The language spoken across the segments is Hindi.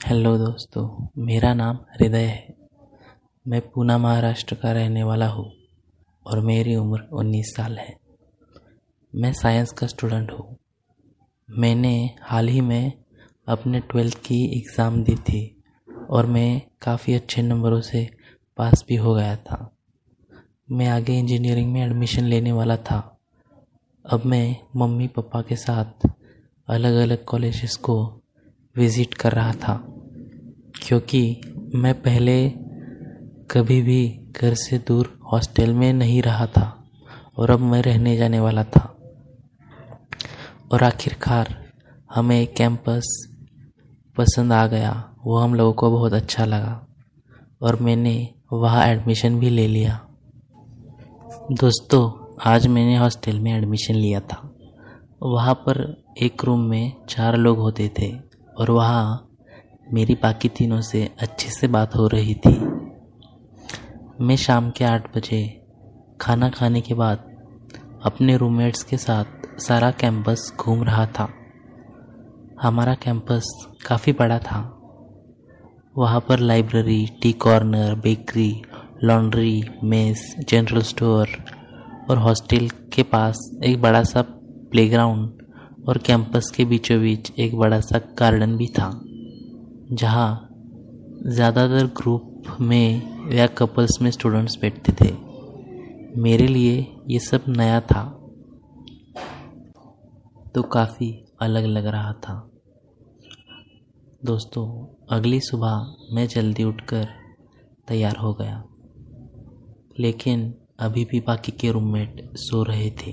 हेलो दोस्तों, मेरा नाम हृदय है। मैं पूना, महाराष्ट्र का रहने वाला हूँ और मेरी उम्र उन्नीस साल है। मैं साइंस का स्टूडेंट हूँ। मैंने हाल ही में अपने ट्वेल्थ की एग्ज़ाम दी थी और मैं काफ़ी अच्छे नंबरों से पास भी हो गया था। मैं आगे इंजीनियरिंग में एडमिशन लेने वाला था। अब मैं मम्मी पापा के साथ अलग अलग कॉलेजेस को विज़िट कर रहा था, क्योंकि मैं पहले कभी भी घर से दूर हॉस्टल में नहीं रहा था और अब मैं रहने जाने वाला था। और आखिरकार हमें कैंपस पसंद आ गया, वो हम लोगों को बहुत अच्छा लगा और मैंने वहाँ एडमिशन भी ले लिया। दोस्तों, आज मैंने हॉस्टल में एडमिशन लिया था। वहाँ पर एक रूम में चार लोग होते थे। और वहाँ मेरी बाकी तीनों से अच्छे से बात हो रही थी। मैं शाम के आठ बजे खाना खाने के बाद अपने रूममेट्स के साथ सारा कैंपस घूम रहा था। हमारा कैंपस काफ़ी बड़ा था। वहाँ पर library tea corner bakery laundry mess general store और हॉस्टल के पास एक बड़ा सा प्लेग्राउंड और कैंपस के बीचों बीच एक बड़ा सा गार्डन भी था, जहाँ ज़्यादातर ग्रुप में या कपल्स में स्टूडेंट्स बैठते थे। मेरे लिए ये सब नया था तो काफ़ी अलग लग रहा था। दोस्तों, अगली सुबह मैं जल्दी उठकर तैयार हो गया, लेकिन अभी भी बाकी के रूममेट सो रहे थे।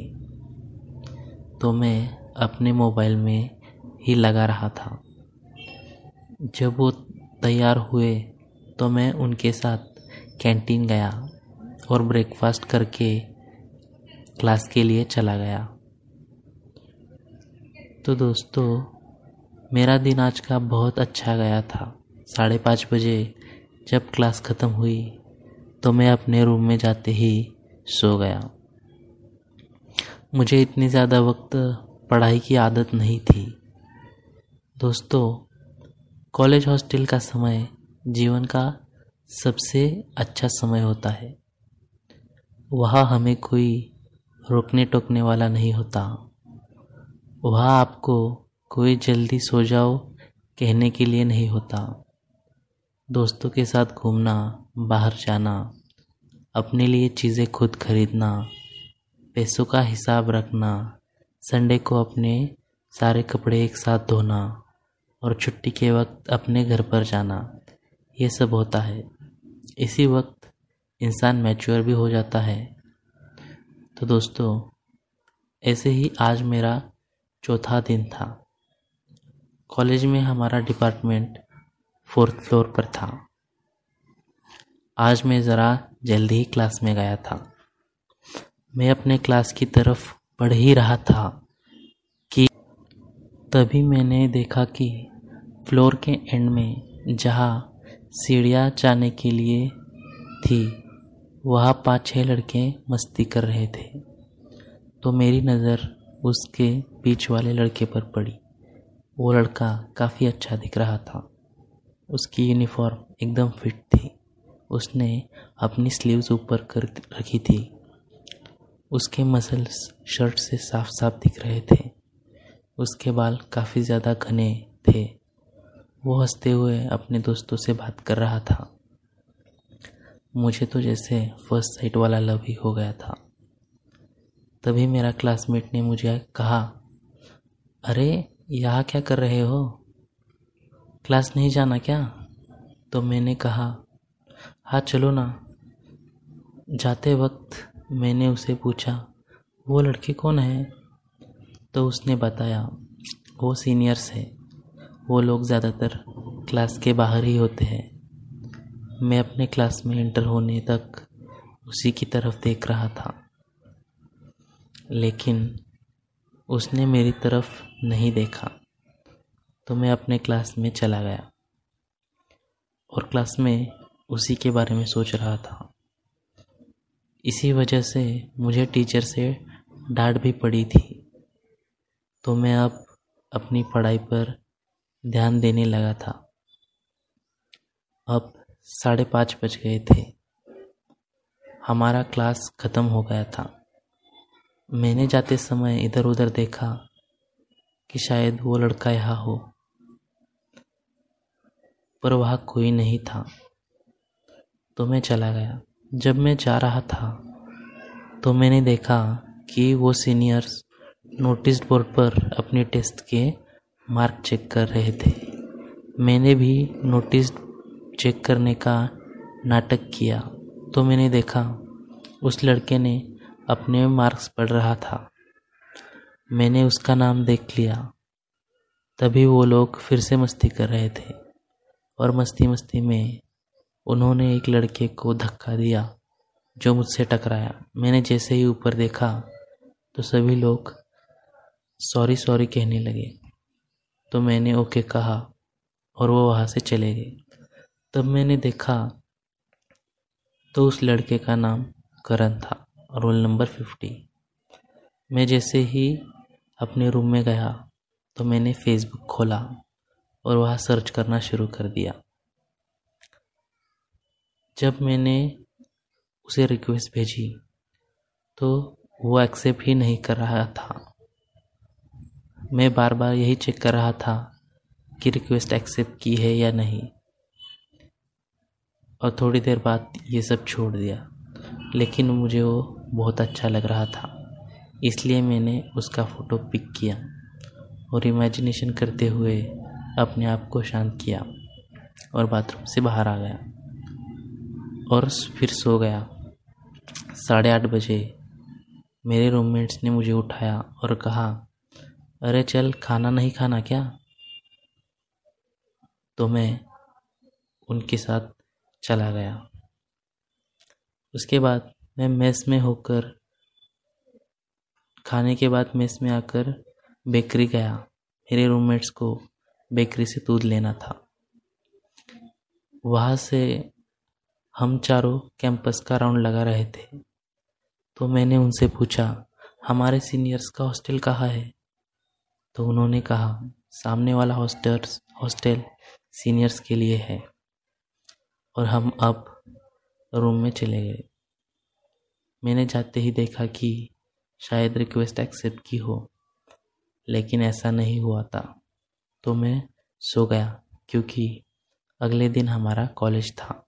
तो मैं अपने मोबाइल में ही लगा रहा था। जब वो तैयार हुए तो मैं उनके साथ कैंटीन गया और ब्रेकफास्ट करके क्लास के लिए चला गया। तो दोस्तों, मेरा दिन आज का बहुत अच्छा गया था। साढ़े पाँच बजे जब क्लास ख़त्म हुई तो मैं अपने रूम में जाते ही सो गया। मुझे इतनी ज़्यादा वक्त पढ़ाई की आदत नहीं थी। दोस्तों, कॉलेज हॉस्टल का समय जीवन का सबसे अच्छा समय होता है। वहाँ हमें कोई रोकने टोकने वाला नहीं होता। वहाँ आपको कोई जल्दी सो जाओ कहने के लिए नहीं होता। दोस्तों के साथ घूमना, बाहर जाना, अपने लिए चीज़ें खुद खरीदना, पैसों का हिसाब रखना संडे को अपने सारे कपड़े एक साथ धोना और छुट्टी के वक्त अपने घर पर जाना, ये सब होता है। इसी वक्त इंसान मैच्योर भी हो जाता है। तो दोस्तों, ऐसे ही आज मेरा चौथा दिन था। कॉलेज में हमारा डिपार्टमेंट फोर्थ फ्लोर पर था। आज मैं ज़रा जल्दी ही क्लास में गया था। मैं अपने क्लास की तरफ़ पढ़ ही रहा था कि तभी मैंने देखा कि फ्लोर के एंड में जहाँ सीढ़ियाँ जाने के लिए थी, वहाँ पाँच छः लड़के मस्ती कर रहे थे। तो मेरी नज़र उसके बीच वाले लड़के पर पड़ी। वो लड़का काफ़ी अच्छा दिख रहा था। उसकी यूनिफॉर्म एकदम फिट थी। उसने अपनी स्लीव्स ऊपर कर रखी थी। उसके मसल्स शर्ट से साफ़ साफ़ दिख रहे थे। उसके बाल काफ़ी ज़्यादा घने थे। वो हँसते हुए अपने दोस्तों से बात कर रहा था। मुझे तो जैसे फ़र्स्ट साइट वाला लव ही हो गया था। तभी मेरा क्लासमेट ने मुझे कहा, अरे, यहाँ क्या कर रहे हो? क्लास नहीं जाना क्या? तो मैंने कहा हाँ चलो ना। जाते वक्त मैंने उसे पूछा, वो लड़के कौन है? तो उसने बताया, वो सीनियर्स है। वो लोग ज़्यादातर क्लास के बाहर ही होते हैं। मैं अपने क्लास में इंटर होने तक उसी की तरफ़ देख रहा था। लेकिन उसने मेरी तरफ़ नहीं देखा तो मैं अपने क्लास में चला गया और क्लास में उसी के बारे में सोच रहा था। इसी वजह से मुझे टीचर से डांट भी पड़ी थी। तो मैं अब अपनी पढ़ाई पर ध्यान देने लगा था। अब साढ़े पाँच बज गए थे। हमारा क्लास ख़त्म हो गया था। मैंने जाते समय इधर उधर देखा कि शायद वो लड़का यहाँ हो। पर वहाँ कोई नहीं था। तो मैं चला गया। जब मैं जा रहा था तो मैंने देखा कि वो सीनियर्स नोटिस बोर्ड पर अपने टेस्ट के मार्क चेक कर रहे थे। मैंने भी नोटिस चेक करने का नाटक किया तो मैंने देखा उस लड़के ने अपने मार्क्स पढ़ रहा था। मैंने उसका नाम देख लिया। तभी वो लोग फिर से मस्ती कर रहे थे और मस्ती मस्ती में उन्होंने एक लड़के को धक्का दिया, जो मुझसे टकराया। मैंने जैसे ही ऊपर देखा तो सभी लोग सॉरी सॉरी कहने लगे। तो मैंने ओके कहा और वो वहाँ से चले गए। तब मैंने देखा तो उस लड़के का नाम करण था, रोल नंबर फिफ्टी। मैं जैसे ही अपने रूम में गया तो मैंने फेसबुक खोला और वहाँ सर्च करना शुरू कर दिया। जब मैंने उसे रिक्वेस्ट भेजी तो वो एक्सेप्ट ही नहीं कर रहा था। मैं बार बार यही चेक कर रहा था कि रिक्वेस्ट एक्सेप्ट की है या नहीं। और थोड़ी देर बाद ये सब छोड़ दिया, लेकिन मुझे वो बहुत अच्छा लग रहा था। इसलिए मैंने उसका फ़ोटो पिक किया और इमेजिनेशन करते हुए अपने आप को शांत किया और बाथरूम से बाहर आ गया। और फिर सो गया। साढ़े आठ बजे मेरे रूममेट्स ने मुझे उठाया और कहा, अरे चल, खाना नहीं खाना क्या? तो मैं उनके साथ चला गया। उसके बाद मैं मेस में होकर, खाने के बाद मेस में आकर बेकरी गया। मेरे रूममेट्स को बेकरी से दूध लेना था। वहाँ से हम चारों कैंपस का राउंड लगा रहे थे। तो मैंने उनसे पूछा, हमारे सीनियर्स का हॉस्टल कहाँ है? तो उन्होंने कहा, सामने वाला हॉस्टल्स हॉस्टल सीनियर्स के लिए है। और हम अब रूम में चले गए। मैंने जाते ही देखा कि शायद रिक्वेस्ट एक्सेप्ट की हो, लेकिन ऐसा नहीं हुआ था। तो मैं सो गया, क्योंकि अगले दिन हमारा कॉलेज था।